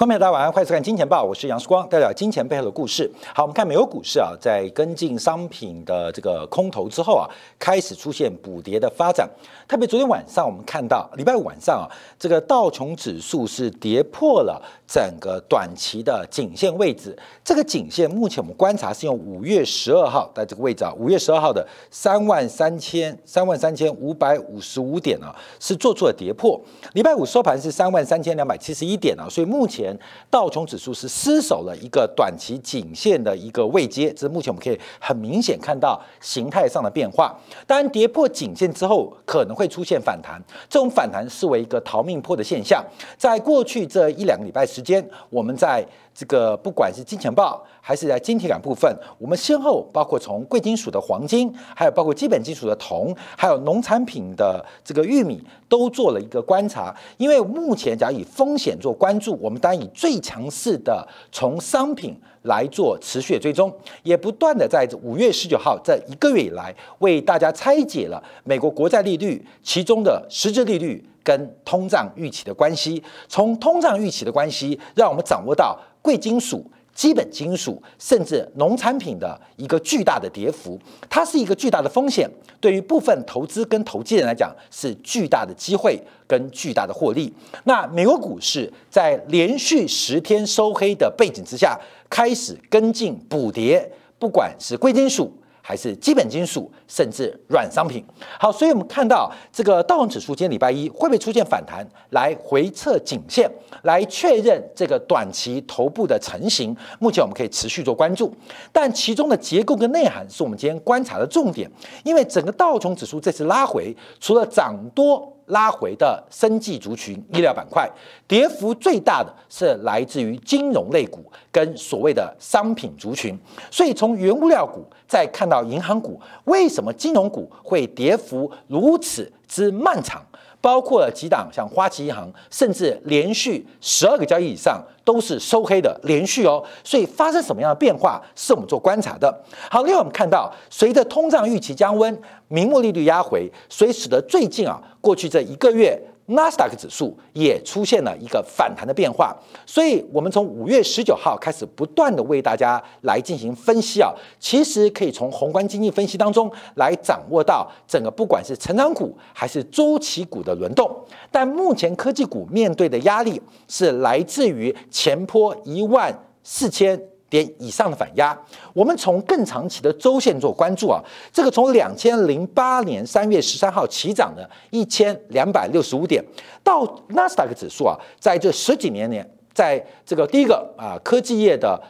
观众大家晚上欢迎收看《金钱报》，我是杨世光，带来金钱背后的故事。好，我们看美国股市啊，在跟进商品的这个空头之后啊，开始出现补跌的发展。特别昨天晚上，我们看到礼拜五晚上啊，这个道琼指数是跌破了整个短期的颈线位置。这个颈线目前我们观察是用五月十二号在这个位置啊，五月十二号的三万三千三万三千五百五十五点啊，是做出了跌破。礼拜五收盘是三万三千两百七十一点啊，所以目前道琼指数是失守了一个短期颈线的一个位阶，这是目前我们可以很明显看到形态上的变化。当然，跌破颈线之后可能会出现反弹，这种反弹视为一个逃命破的现象。在过去这一两个礼拜时时间，我们在这个不管是金钱豹还是在晶体感部分，我们先后包括从贵金属的黄金，还有包括基本金属的铜，还有农产品的这个玉米，都做了一个观察。因为目前假如以风险做关注，我们当然以最强势的从商品来做持续的追踪，也不断的在五月十九号这一个月以来，为大家拆解了美国国债利率其中的实质利率跟通胀预期的关系。从通胀预期的关系，让我们掌握到。贵金属、基本金属，甚至农产品的一个巨大的跌幅，它是一个巨大的风险。对于部分投资跟投机人来讲，是巨大的机会跟巨大的获利。那美国股市在连续十天收黑的背景之下，开始跟进补跌，不管是贵金属。还是基本金属，甚至软商品。好，所以我们看到这个道琼指数今天礼拜一会不会出现反弹，来回测颈线，来确认这个短期头部的成型。目前我们可以持续做关注，但其中的结构跟内涵是我们今天观察的重点。因为整个道琼指数这次拉回，除了涨多。拉回的生计族群、医疗板块，跌幅最大的是来自于金融类股跟所谓的商品族群。所以从原物料股再看到银行股，为什么金融股会跌幅如此之漫长？包括了几档，像花旗银行，甚至连续十二个交易以上都是收黑的连续哦。所以发生什么样的变化，是我们做观察的。好，另外我们看到，随着通胀预期降温，名目利率压回，所以使得最近啊，过去这一个月。纳斯达克指数也出现了一个反弹的变化，所以我们从五月十九号开始不断的为大家来进行分析啊，其实可以从宏观经济分析当中来掌握到整个不管是成长股还是周期股的轮动，但目前科技股面对的压力是来自于前坡一万四千。点以上的反压，我们从更长期的周线做关注啊。这个从两千零八年三月十三号起涨的一千两百六十五点，到纳斯达克指数啊，在这十几年年，在这个第一个啊科技业的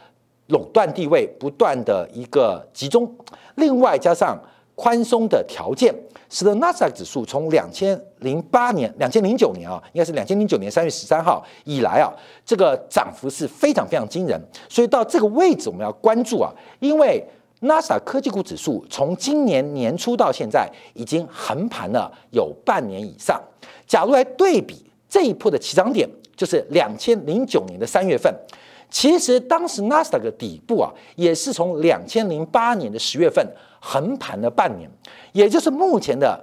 垄断地位不断的一个集中，另外加上宽松的条件。使得纳斯达克指数从两千零八年、两千零九年啊，应该是两千零九年三月十三号以来啊，这个涨幅是非常非常惊人。所以到这个位置，我们要关注啊，因为纳斯达科技股指数从今年年初到现在已经横盘了有半年以上。假如来对比这一波的起涨点，就是两千零九年的三月份，其实当时纳斯达克底部啊，也是从两千零八年的十月份。横盘了半年，也就是目前的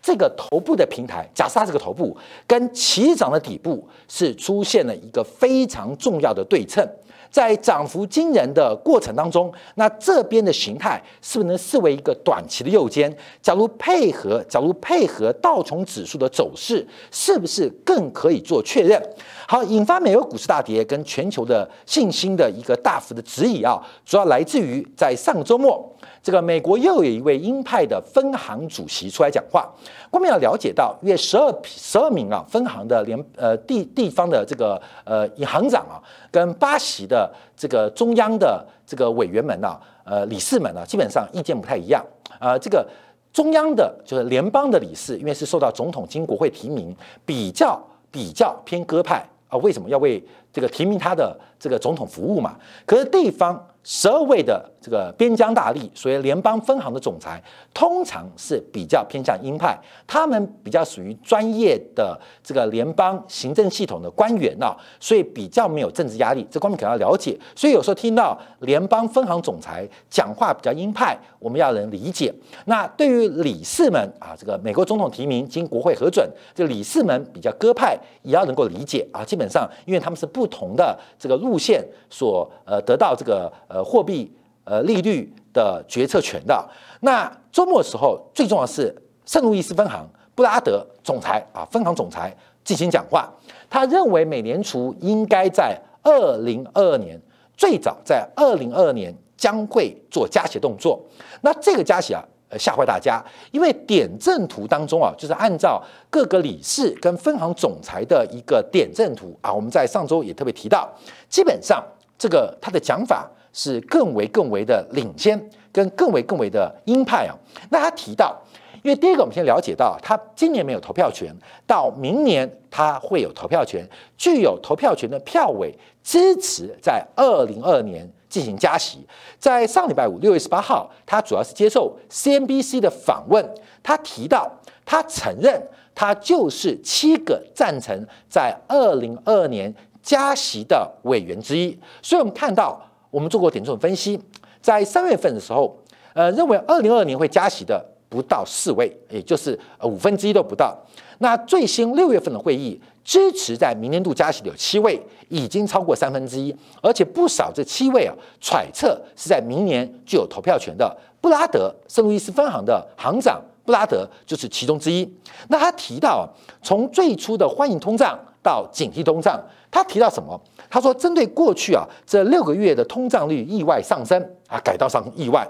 这个头部的平台，假设它这个头部跟起涨的底部是出现了一个非常重要的对称。在涨幅惊人的过程当中，那这边的形态是不是能视为一个短期的右肩？假如配合，假如配合道琼指数的走势，是不是更可以做确认？好，引发美国股市大跌跟全球的信心的一个大幅的质疑啊，主要来自于在上周末。这个美国又有一位鹰派的分行主席出来讲话，我们要了解到，约十二十二名啊分行的联呃地地方的这个呃行长啊，跟巴西的这个中央的这个委员们呐，呃理事们呢，基本上意见不太一样啊。这个中央的就是联邦的理事，因为是受到总统经国会提名，比较比较偏鸽派啊。为什么要为这个提名他的这个总统服务嘛？可是地方。十二位的这个边疆大吏，所以联邦分行的总裁，通常是比较偏向鹰派，他们比较属于专业的这个联邦行政系统的官员啊，所以比较没有政治压力。这方面可能要了解。所以有时候听到联邦分行总裁讲话比较鹰派，我们要能理解。那对于理事们啊，这个美国总统提名经国会核准，这理事们比较鸽派，也要能够理解啊。基本上，因为他们是不同的这个路线所呃得到这个呃货币。呃，利率的决策权的。那周末的时候，最重要是圣路易斯分行布拉德总裁啊，分行总裁进行讲话。他认为美联储应该在二零二二年，最早在二零二二年将会做加息动作。那这个加息啊，吓坏大家，因为点阵图当中啊，就是按照各个理事跟分行总裁的一个点阵图啊，我们在上周也特别提到，基本上这个他的讲法。是更为更为的领先，跟更为更为的鹰派啊。那他提到，因为第一个我们先了解到，他今年没有投票权，到明年他会有投票权，具有投票权的票委支持在二零二年进行加息。在上礼拜五六月十八号，他主要是接受 CNBC 的访问，他提到他承认他就是七个赞成在二零二二年加息的委员之一，所以我们看到。我们做过点数分析，在三月份的时候，呃，认为二零二二年会加息的不到四位，也就是五分之一都不到。那最新六月份的会议，支持在明年度加息的有七位，已经超过三分之一，而且不少这七位啊，揣测是在明年具有投票权的。布拉德圣路易斯分行的行长布拉德就是其中之一。那他提到，从最初的欢迎通胀到警惕通胀，他提到什么？他说：“针对过去啊这六个月的通胀率意外上升啊，改道上意外，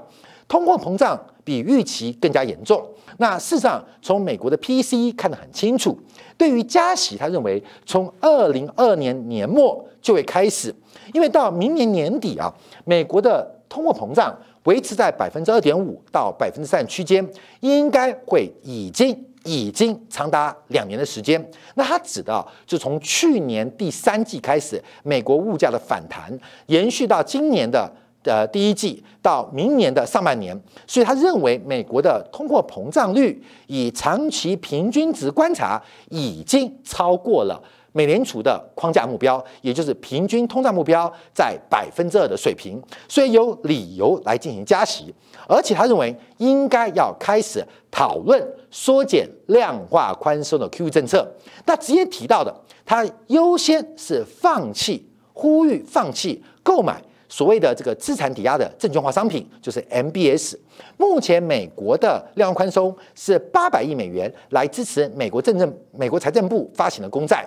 通货膨胀比预期更加严重。那事实上，从美国的 PCE 看得很清楚，对于加息，他认为从二零二年年末就会开始，因为到明年年底啊，美国的通货膨胀维持在百分之二点五到百分之三区间，应该会已经。”已经长达两年的时间，那他指的就从去年第三季开始，美国物价的反弹延续到今年的呃第一季，到明年的上半年，所以他认为美国的通货膨胀率以长期平均值观察，已经超过了。美联储的框架目标，也就是平均通胀目标在百分之二的水平，所以有理由来进行加息，而且他认为应该要开始讨论缩减量化宽松的 QE 政策。那直接提到的，他优先是放弃呼吁放弃购买所谓的这个资产抵押的证券化商品，就是 MBS。目前美国的量化宽松是八百亿美元，来支持美国政政美国财政部发行的公债。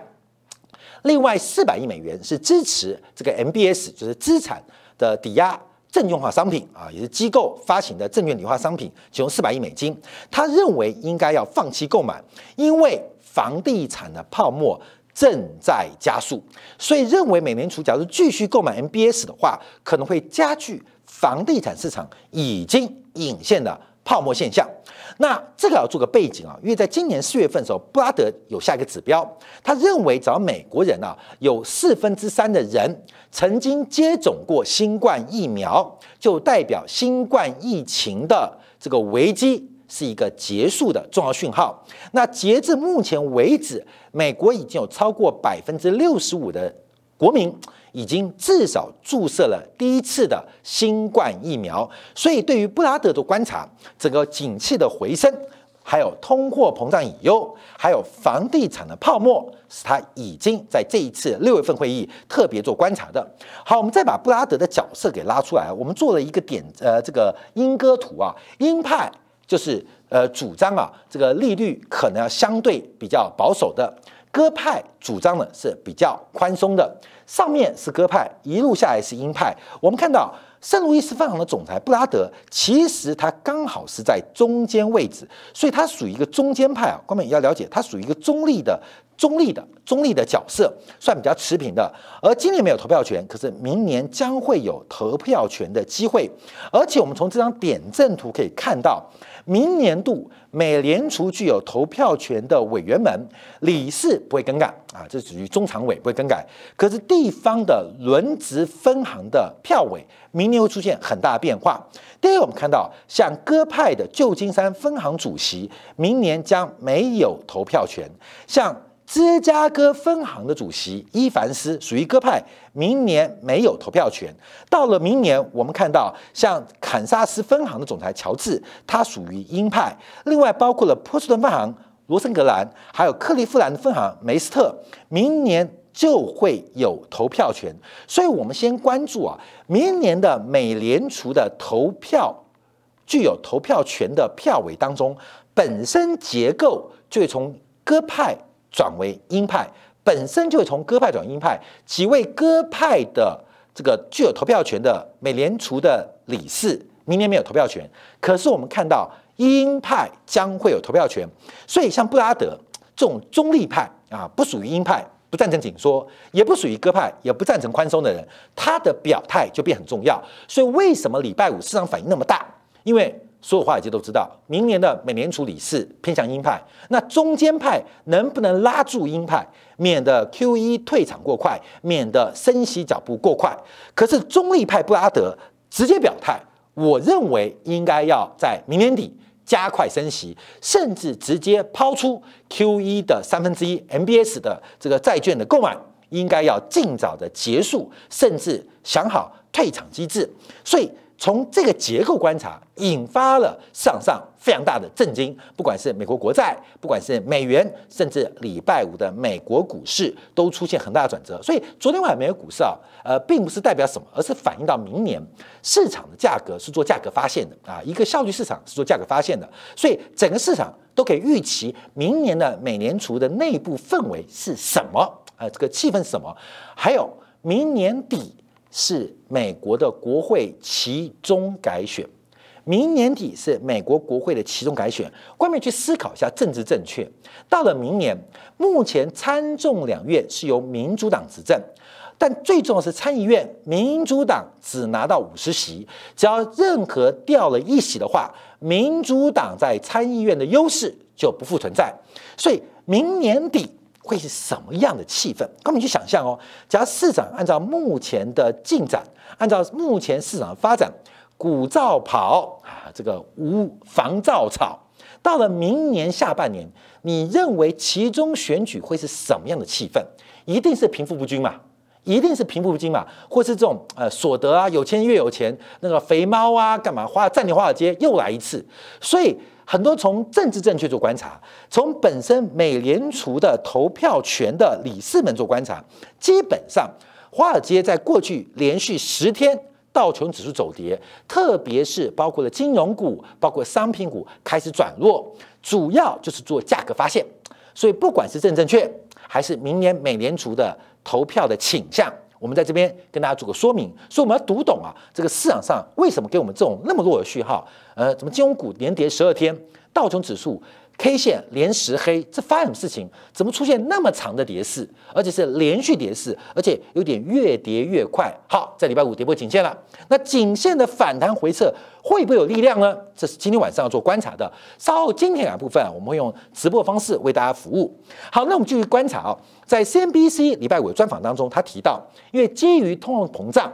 另外四百亿美元是支持这个 MBS，就是资产的抵押证券化商品啊，也是机构发行的证券理化商品，其中四百亿美金，他认为应该要放弃购买，因为房地产的泡沫正在加速，所以认为美联储假如继续购买 MBS 的话，可能会加剧房地产市场已经隐现的泡沫现象。那这个要做个背景啊，因为在今年四月份的时候，布拉德有下一个指标，他认为只要美国人啊有四分之三的人曾经接种过新冠疫苗，就代表新冠疫情的这个危机是一个结束的重要讯号。那截至目前为止，美国已经有超过百分之六十五的国民。已经至少注射了第一次的新冠疫苗，所以对于布拉德的观察，整个景气的回升，还有通货膨胀隐忧，还有房地产的泡沫，是他已经在这一次六月份会议特别做观察的。好，我们再把布拉德的角色给拉出来，我们做了一个点，呃，这个鹰鸽图啊，鹰派就是呃主张啊，这个利率可能要相对比较保守的。鸽派主张呢是比较宽松的，上面是鸽派，一路下来是鹰派。我们看到圣路易斯分行的总裁布拉德，其实他刚好是在中间位置，所以他属于一个中间派啊。观众要了解，他属于一个中立的中立的中立的角色，算比较持平的。而今年没有投票权，可是明年将会有投票权的机会。而且我们从这张点阵图可以看到，明年度美联储具有投票权的委员们，理事不会更改啊，这属于中常委不会更改。可是地方的轮值分行的票委，明年会出现很大的变化。第二，我们看到像鸽派的旧金山分行主席，明年将没有投票权。像芝加哥分行的主席伊凡斯属于鸽派，明年没有投票权。到了明年，我们看到像堪萨斯分行的总裁乔治，他属于鹰派。另外，包括了波士顿分行罗森格兰，还有克利夫兰分行梅斯特，明年就会有投票权。所以，我们先关注啊，明年的美联储的投票具有投票权的票委当中，本身结构就从鸽派。转为鹰派，本身就会从鸽派转鹰派。几位鸽派的这个具有投票权的美联储的理事，明年没有投票权。可是我们看到鹰派将会有投票权，所以像布拉德这种中立派啊，不属于鹰派，不赞成紧缩，也不属于鸽派，也不赞成宽松的人，他的表态就变很重要。所以为什么礼拜五市场反应那么大？因为所有华尔街都知道，明年的美联储理事偏向鹰派，那中间派能不能拉住鹰派，免得 Q E 退场过快，免得升息脚步过快？可是中立派布拉德直接表态，我认为应该要在明年底加快升息，甚至直接抛出 Q E 的三分之一 M B S 的这个债券的购买，应该要尽早的结束，甚至想好退场机制。所以。从这个结构观察，引发了市场上非常大的震惊。不管是美国国债，不管是美元，甚至礼拜五的美国股市都出现很大的转折。所以昨天晚上美国股市啊，呃，并不是代表什么，而是反映到明年市场的价格是做价格发现的啊，一个效率市场是做价格发现的。所以整个市场都可以预期明年的美联储的内部氛围是什么？呃，这个气氛是什么？还有明年底。是美国的国会其中改选，明年底是美国国会的其中改选。关面去思考一下政治正确。到了明年，目前参众两院是由民主党执政，但最重要是参议院民主党只拿到五十席，只要任何掉了一席的话，民主党在参议院的优势就不复存在。所以明年底。会是什么样的气氛？我们去想象哦。假如市场按照目前的进展，按照目前市场的发展，鼓噪跑啊，这个无防噪草。到了明年下半年，你认为其中选举会是什么样的气氛？一定是贫富不均嘛？一定是贫富不均嘛？或是这种呃所得啊，有钱越有钱，那个肥猫啊，干嘛花占领华尔街又来一次？所以。很多从政治正确做观察，从本身美联储的投票权的理事们做观察，基本上华尔街在过去连续十天道琼指数走跌，特别是包括了金融股、包括商品股开始转弱，主要就是做价格发现。所以不管是政治正确，还是明年美联储的投票的倾向。我们在这边跟大家做个说明，所以我们要读懂啊，这个市场上为什么给我们这种那么弱的序号？呃，怎么金融股连跌十二天，道琼指数？K 线连十黑，这发生什么事情？怎么出现那么长的跌势，而且是连续跌势，而且有点越跌越快？好，在礼拜五跌破颈线了，那颈线的反弹回撤会不会有力量呢？这是今天晚上要做观察的。稍后今天两部分，我们会用直播方式为大家服务。好，那我们继续观察啊，在 CNBC 礼拜五的专访当中，他提到，因为基于通货膨胀，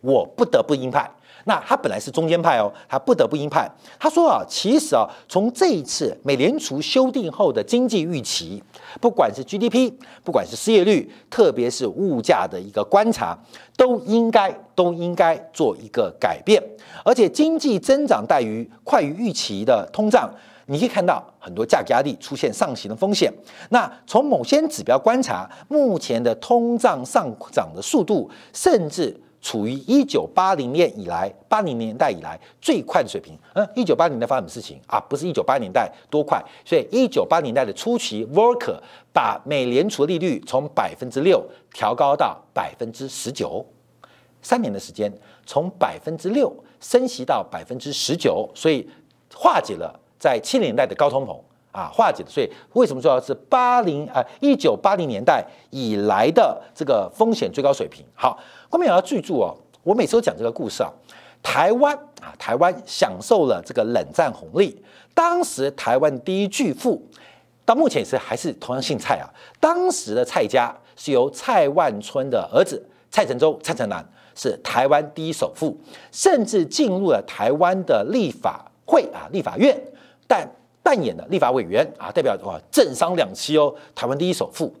我不得不鹰派。那他本来是中间派哦，他不得不鹰派。他说啊，其实啊，从这一次美联储修订后的经济预期，不管是 GDP，不管是失业率，特别是物价的一个观察，都应该都应该做一个改变。而且经济增长大于快于预期的通胀，你可以看到很多价格压力出现上行的风险。那从某些指标观察，目前的通胀上涨的速度，甚至。处于一九八零年以来，八零年代以来最快的水平。嗯，一九八零年代发生什么事情啊？不是一九八年代多快，所以一九八年代的初期，Volcker 把美联储利率从百分之六调高到百分之十九，三年的时间，从百分之六升息到百分之十九，所以化解了在七零年代的高通膨啊化解的。所以为什么说要是八零啊一九八零年代以来的这个风险最高水平？好，观众也要记住哦，我每次都讲这个故事啊。台湾啊，台湾享受了这个冷战红利，当时台湾第一巨富，到目前也是还是同样姓蔡啊。当时的蔡家是由蔡万春的儿子蔡成洲、蔡成南。是台湾第一首富，甚至进入了台湾的立法会啊，立法院，但扮演的立法委员啊，代表哇政商两栖哦，台湾第一首富，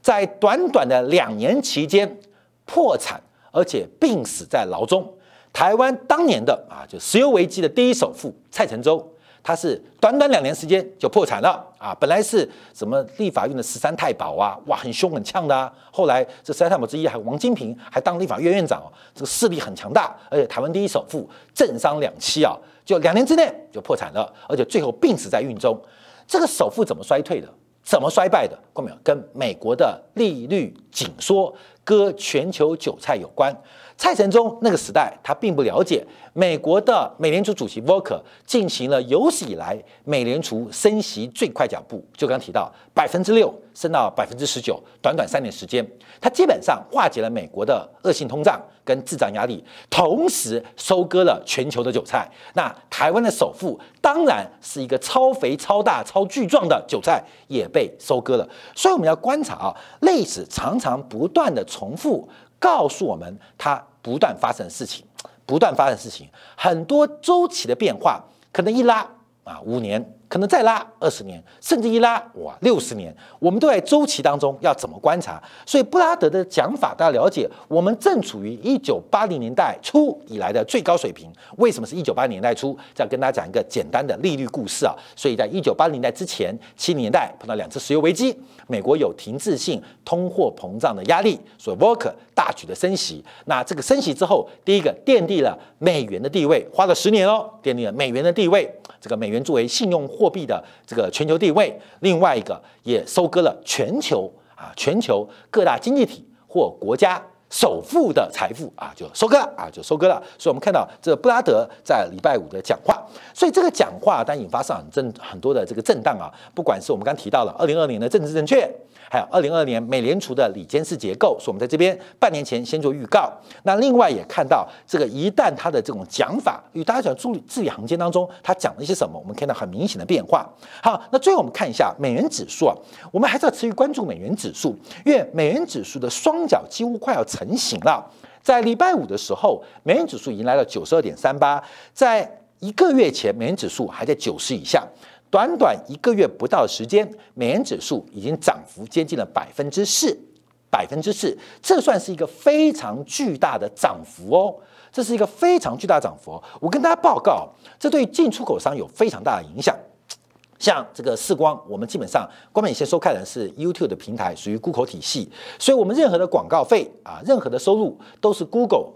在短短的两年期间破产，而且病死在牢中。台湾当年的啊，就石油危机的第一首富蔡成洲。他是短短两年时间就破产了啊！本来是什么立法院的十三太保啊，哇，很凶很呛的啊。后来这十三太保之一还王金平还当立法院院长哦，这个势力很强大，而且台湾第一首富，政商两栖啊，就两年之内就破产了，而且最后病死在狱中。这个首富怎么衰退的？怎么衰败的？看没有？跟美国的利率紧缩割全球韭菜有关。蔡成忠那个时代，他并不了解美国的美联储主席 Volker 进行了有史以来美联储升息最快脚步，就刚提到百分之六升到百分之十九，短短三年时间，它基本上化解了美国的恶性通胀跟滞胀压力，同时收割了全球的韭菜。那台湾的首富当然是一个超肥、超大、超巨壮的韭菜，也被收割了。所以我们要观察啊，历史常常不断的重复。告诉我们，它不断发生的事情，不断发生的事情，很多周期的变化，可能一拉啊五年。可能再拉二十年，甚至一拉哇六十年，我们都在周期当中要怎么观察？所以布拉德的讲法，大家了解，我们正处于一九八零年代初以来的最高水平。为什么是一九八零年代初？再跟大家讲一个简单的利率故事啊。所以在一九八零年代之前，七零年代碰到两次石油危机，美国有停滞性通货膨胀的压力，所以 v o k e r 大举的升息。那这个升息之后，第一个奠定了美元的地位，花了十年哦，奠定了美元的地位。这个美元作为信用货币的这个全球地位，另外一个也收割了全球啊，全球各大经济体或国家首富的财富啊，就收割了啊，就收割了。所以，我们看到这布拉德在礼拜五的讲话，所以这个讲话当引发上很震很多的这个震荡啊，不管是我们刚提到了二零二年的政治正确。还有二零二年美联储的里监事结构，所以我们在这边半年前先做预告。那另外也看到这个，一旦它的这种讲法与大家讲字字里行间当中，他讲了一些什么，我们看到很明显的变化。好，那最后我们看一下美元指数啊，我们还是要持续关注美元指数，因为美元指数的双脚几乎快要成型了。在礼拜五的时候，美元指数迎来了九十二点三八，在一个月前，美元指数还在九十以下。短短一个月不到的时间，美元指数已经涨幅接近了百分之四，百分之四，这算是一个非常巨大的涨幅哦，这是一个非常巨大涨幅哦。我跟大家报告，这对进出口商有非常大的影响。像这个视光，我们基本上光美线收看的是 YouTube 的平台，属于 Google 体系，所以我们任何的广告费啊，任何的收入都是 Google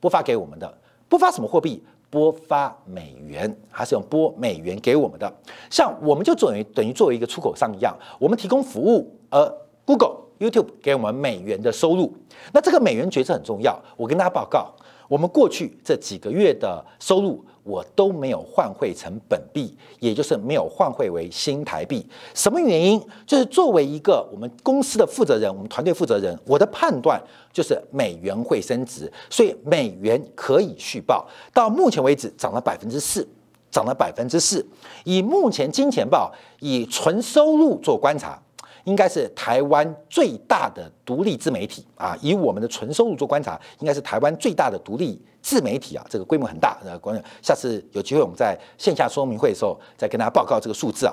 播发给我们的，播发什么货币？播发美元，还是用播美元给我们的？像我们就等于等于作为一个出口商一样，我们提供服务，而 Google、YouTube 给我们美元的收入。那这个美元决策很重要。我跟大家报告，我们过去这几个月的收入。我都没有换汇成本币，也就是没有换汇为新台币。什么原因？就是作为一个我们公司的负责人，我们团队负责人，我的判断就是美元会升值，所以美元可以续报。到目前为止涨了百分之四，涨了百分之四。以目前金钱报以纯收入做观察。应该是台湾最大的独立自媒体啊！以我们的纯收入做观察，应该是台湾最大的独立自媒体啊！这个规模很大。呃，观众，下次有机会我们在线下说明会的时候再跟大家报告这个数字啊。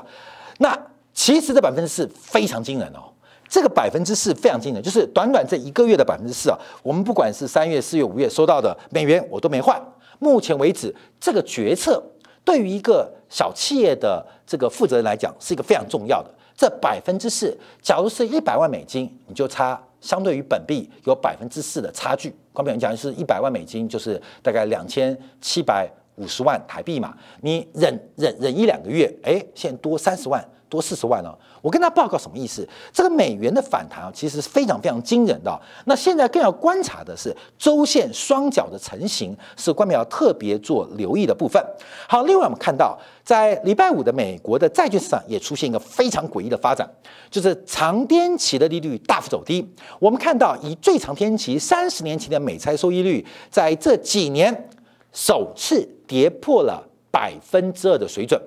那其实这百分之四非常惊人哦，这个百分之四非常惊人，就是短短这一个月的百分之四啊，我们不管是三月、四月、五月收到的美元，我都没换。目前为止，这个决策对于一个小企业的这个负责人来讲，是一个非常重要的。这百分之四，假如是一百万美金，你就差相对于本币有百分之四的差距。光比讲是一百万美金，就是大概两千七百五十万台币嘛，你忍忍忍一两个月，哎，现在多三十万，多四十万了。我跟他报告什么意思？这个美元的反弹啊，其实是非常非常惊人的。那现在更要观察的是周线双脚的成型，是官媒要特别做留意的部分。好，另外我们看到，在礼拜五的美国的债券市场也出现一个非常诡异的发展，就是长天期的利率大幅走低。我们看到，以最长天期三十年期的美债收益率，在这几年首次跌破了百分之二的水准。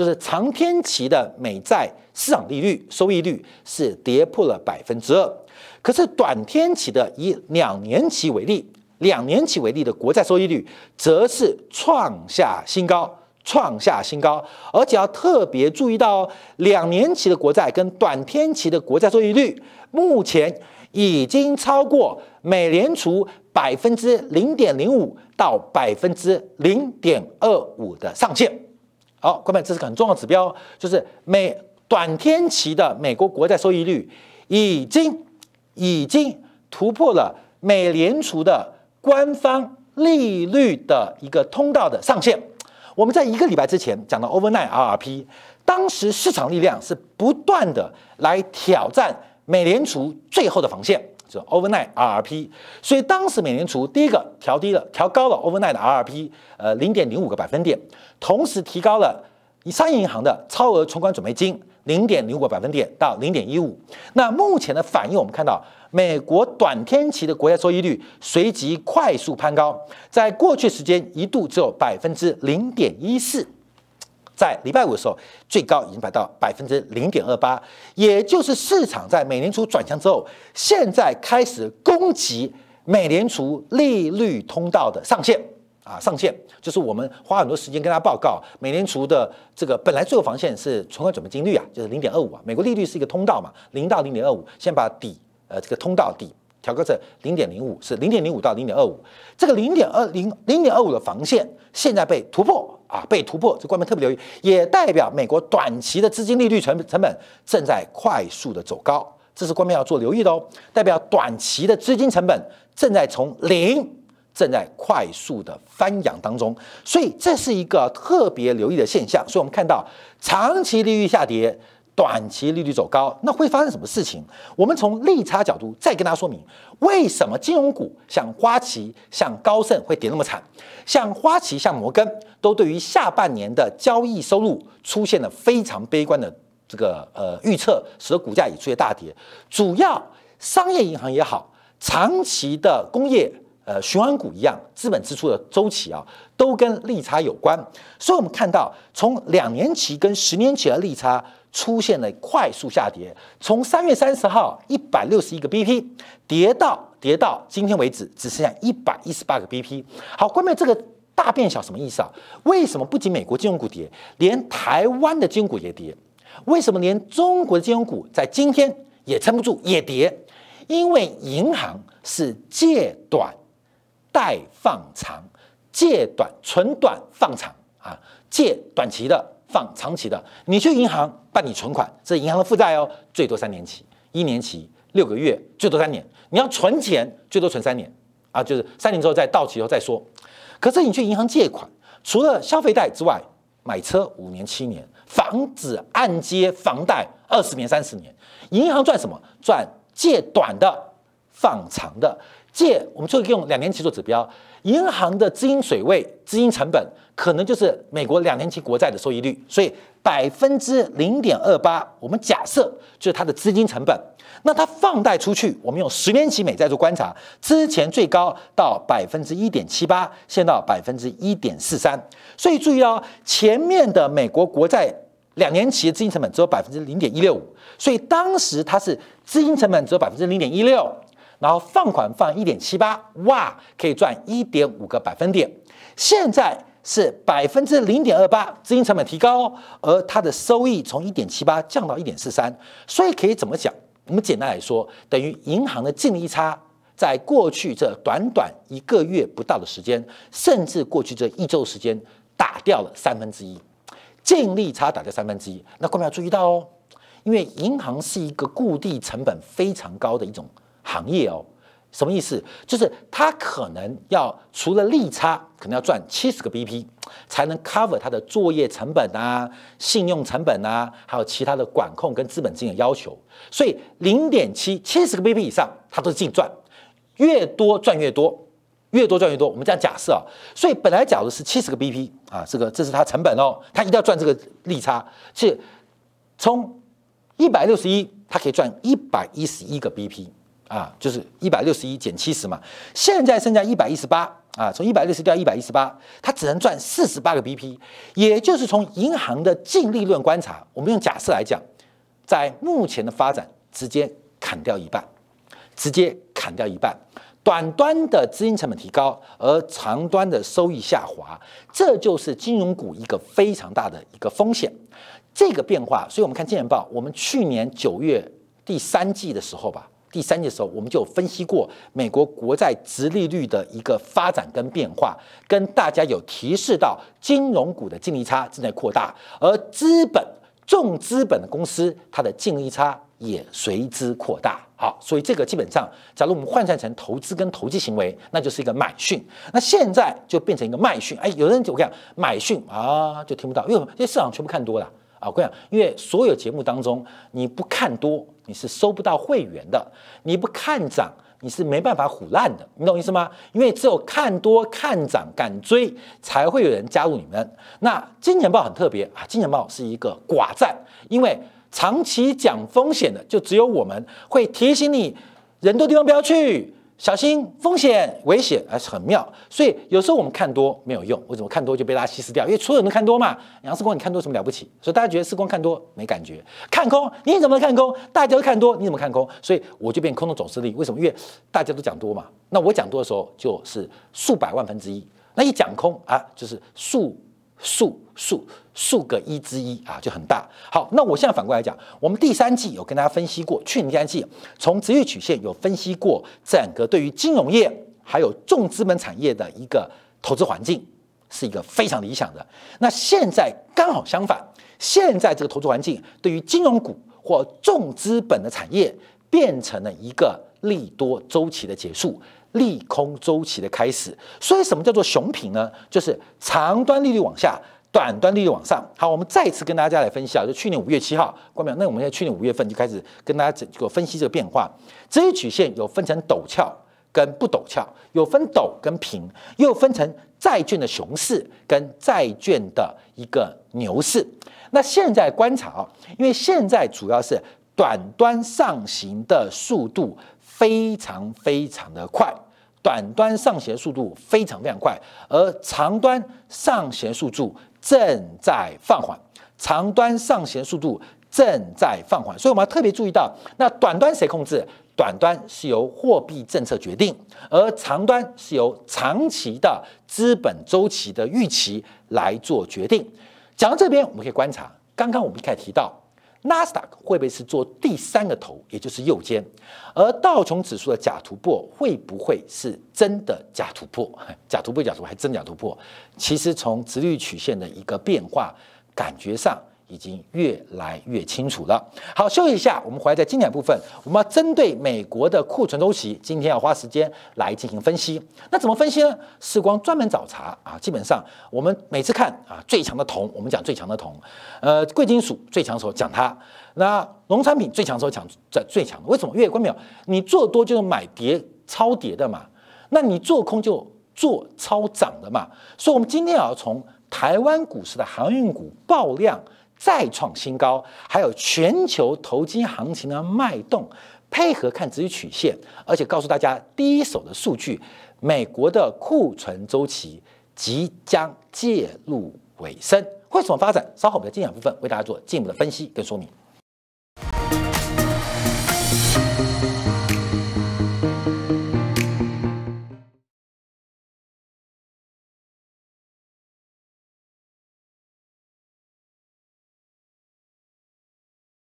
就是长天期的美债市场利率收益率是跌破了百分之二，可是短天期的以两年期为例，两年期为例的国债收益率则是创下新高，创下新高，而且要特别注意到，两年期的国债跟短天期的国债收益率目前已经超过美联储百分之零点零五到百分之零点二五的上限。好，各位，这是很重要指标，就是美短天期的美国国债收益率已经已经突破了美联储的官方利率的一个通道的上限。我们在一个礼拜之前讲到 overnight RRP，当时市场力量是不断的来挑战美联储最后的防线。就 overnight RRP，所以当时美联储第一个调低了、调高了 overnight 的 RRP，呃，零点零五个百分点，同时提高了商业银行的超额存款准备金零点零五个百分点到零点一五。那目前的反应，我们看到美国短天期的国债收益率随即快速攀高，在过去时间一度只有百分之零点一四。在礼拜五的时候，最高已经达到百分之零点二八，也就是市场在美联储转向之后，现在开始攻击美联储利率通道的上限啊，上限就是我们花很多时间跟大家报告，美联储的这个本来最后防线是存款准备金率啊，就是零点二五啊，美国利率是一个通道嘛，零到零点二五，先把底呃这个通道底调高成零点零五，是零点零五到零点二五，这个零点二零零点二五的防线现在被突破。啊，被突破，这官媒特别留意，也代表美国短期的资金利率成成本正在快速的走高，这是官媒要做留意的哦。代表短期的资金成本正在从零正在快速的翻扬当中，所以这是一个特别留意的现象。所以我们看到长期利率下跌。短期利率走高，那会发生什么事情？我们从利差角度再跟大家说明，为什么金融股像花旗、像高盛会跌那么惨？像花旗、像摩根，都对于下半年的交易收入出现了非常悲观的这个呃预测，使得股价也出现大跌。主要商业银行也好，长期的工业呃循环股一样，资本支出的周期啊，都跟利差有关。所以我们看到，从两年期跟十年期的利差。出现了快速下跌，从三月三十号一百六十一个 BP 跌到跌到今天为止只剩下一百一十八个 BP。好，关键这个大变小什么意思啊？为什么不仅美国金融股跌，连台湾的金融股也跌？为什么连中国的金融股在今天也撑不住也跌？因为银行是借短贷放长，借短存短放长啊，借短期的。放长期的，你去银行办理存款，这是银行的负债哦，最多三年期，一年期六个月，最多三年。你要存钱，最多存三年啊，就是三年之后再到期以后再说。可是你去银行借款，除了消费贷之外，买车五年七年，房子按揭房贷二十年三十年，银行赚什么？赚借短的放长的。借我们就用两年期做指标，银行的资金水位、资金成本可能就是美国两年期国债的收益率，所以百分之零点二八，我们假设就是它的资金成本。那它放贷出去，我们用十年期美债做观察，之前最高到百分之一点七八，现到百分之一点四三。所以注意哦，前面的美国国债两年期的资金成本只有百分之零点一六五，所以当时它是资金成本只有百分之零点一六。然后放款放一点七八，哇，可以赚一点五个百分点。现在是百分之零点二八，资金成本提高，而它的收益从一点七八降到一点四三，所以可以怎么讲？我们简单来说，等于银行的净利差，在过去这短短一个月不到的时间，甚至过去这一周时间，打掉了三分之一，净利差打掉三分之一。那各位要注意到哦，因为银行是一个固定成本非常高的一种。行业哦，什么意思？就是它可能要除了利差，可能要赚七十个 BP，才能 cover 它的作业成本啊、信用成本啊，还有其他的管控跟资本金的要求。所以零点七七十个 BP 以上，它都是净赚，越多赚越多，越多赚越多。我们这样假设啊，所以本来假如是七十个 BP 啊，这个这是它成本哦，它一定要赚这个利差，是从一百六十一，它可以赚一百一十一个 BP。啊，就是一百六十一减七十嘛，现在剩下一百一十八啊，从一百六十掉一百一十八，它只能赚四十八个 BP，也就是从银行的净利润观察，我们用假设来讲，在目前的发展直接砍掉一半，直接砍掉一半，短端的资金成本提高，而长端的收益下滑，这就是金融股一个非常大的一个风险。这个变化，所以我们看《金钱报》，我们去年九月第三季的时候吧。第三季的时候，我们就分析过美国国债直利率的一个发展跟变化，跟大家有提示到金融股的净利差正在扩大，而资本重资本的公司它的净利差也随之扩大。好，所以这个基本上，假如我们换算成投资跟投机行为，那就是一个买讯。那现在就变成一个卖讯。哎，有人就我讲买讯啊，就听不到，因为因为市场全部看多了。啊，我跟你讲，因为所有节目当中，你不看多，你是收不到会员的；你不看涨，你是没办法唬烂的。你懂意思吗？因为只有看多、看涨、敢追，才会有人加入你们。那金钱豹很特别啊，金钱豹是一个寡占，因为长期讲风险的，就只有我们会提醒你，人多地方不要去。小心风险危险还是很妙，所以有时候我们看多没有用，为什么看多？就被大家稀释掉？因为所有人都看多嘛。杨世光，你看多什么了不起？所以大家觉得世光看多没感觉，看空你怎么看空？大家都看多，你怎么看空？所以我就变空头总势力。为什么？因为大家都讲多嘛。那我讲多的时候就是数百万分之一，那一讲空。啊就是数。数数数个一之一啊，就很大。好，那我现在反过来讲，我们第三季有跟大家分析过，去年第三季从职业曲线有分析过整个对于金融业还有重资本产业的一个投资环境是一个非常理想的。那现在刚好相反，现在这个投资环境对于金融股或重资本的产业变成了一个利多周期的结束。利空周期的开始，所以什么叫做熊平呢？就是长端利率往下，短端利率往上。好，我们再次跟大家来分析啊，就去年五月七号，关表，那我们在去年五月份就开始跟大家整个分析这个变化。这些曲线有分成陡峭跟不陡峭，有分陡跟平，又分成债券的熊市跟债券的一个牛市。那现在观察啊，因为现在主要是短端上行的速度。非常非常的快，短端上行速度非常非常快，而长端上行速度正在放缓，长端上行速度正在放缓，所以我们要特别注意到，那短端谁控制？短端是由货币政策决定，而长端是由长期的资本周期的预期来做决定。讲到这边，我们可以观察，刚刚我们一开始提到。纳斯达克会不会是做第三个头，也就是右肩？而道琼指数的假突破会不会是真的假突破？假突破假突破还真假突破？其实从直率曲线的一个变化，感觉上。已经越来越清楚了。好，休息一下，我们回来在经典部分，我们要针对美国的库存周期，今天要花时间来进行分析。那怎么分析呢？时光专门找茬啊，基本上我们每次看啊，最强的铜，我们讲最强的铜，呃，贵金属最强的时候讲它，那农产品最强的时候讲在最强的。为什么？因为关淼，你做多就是买跌超跌的嘛，那你做空就做超涨的嘛。所以，我们今天要从台湾股市的航运股爆量。再创新高，还有全球投机行情的脉动，配合看指引曲线，而且告诉大家第一手的数据，美国的库存周期即将介入尾声，会怎么发展？稍后我们的精讲部分为大家做进一步的分析跟说明。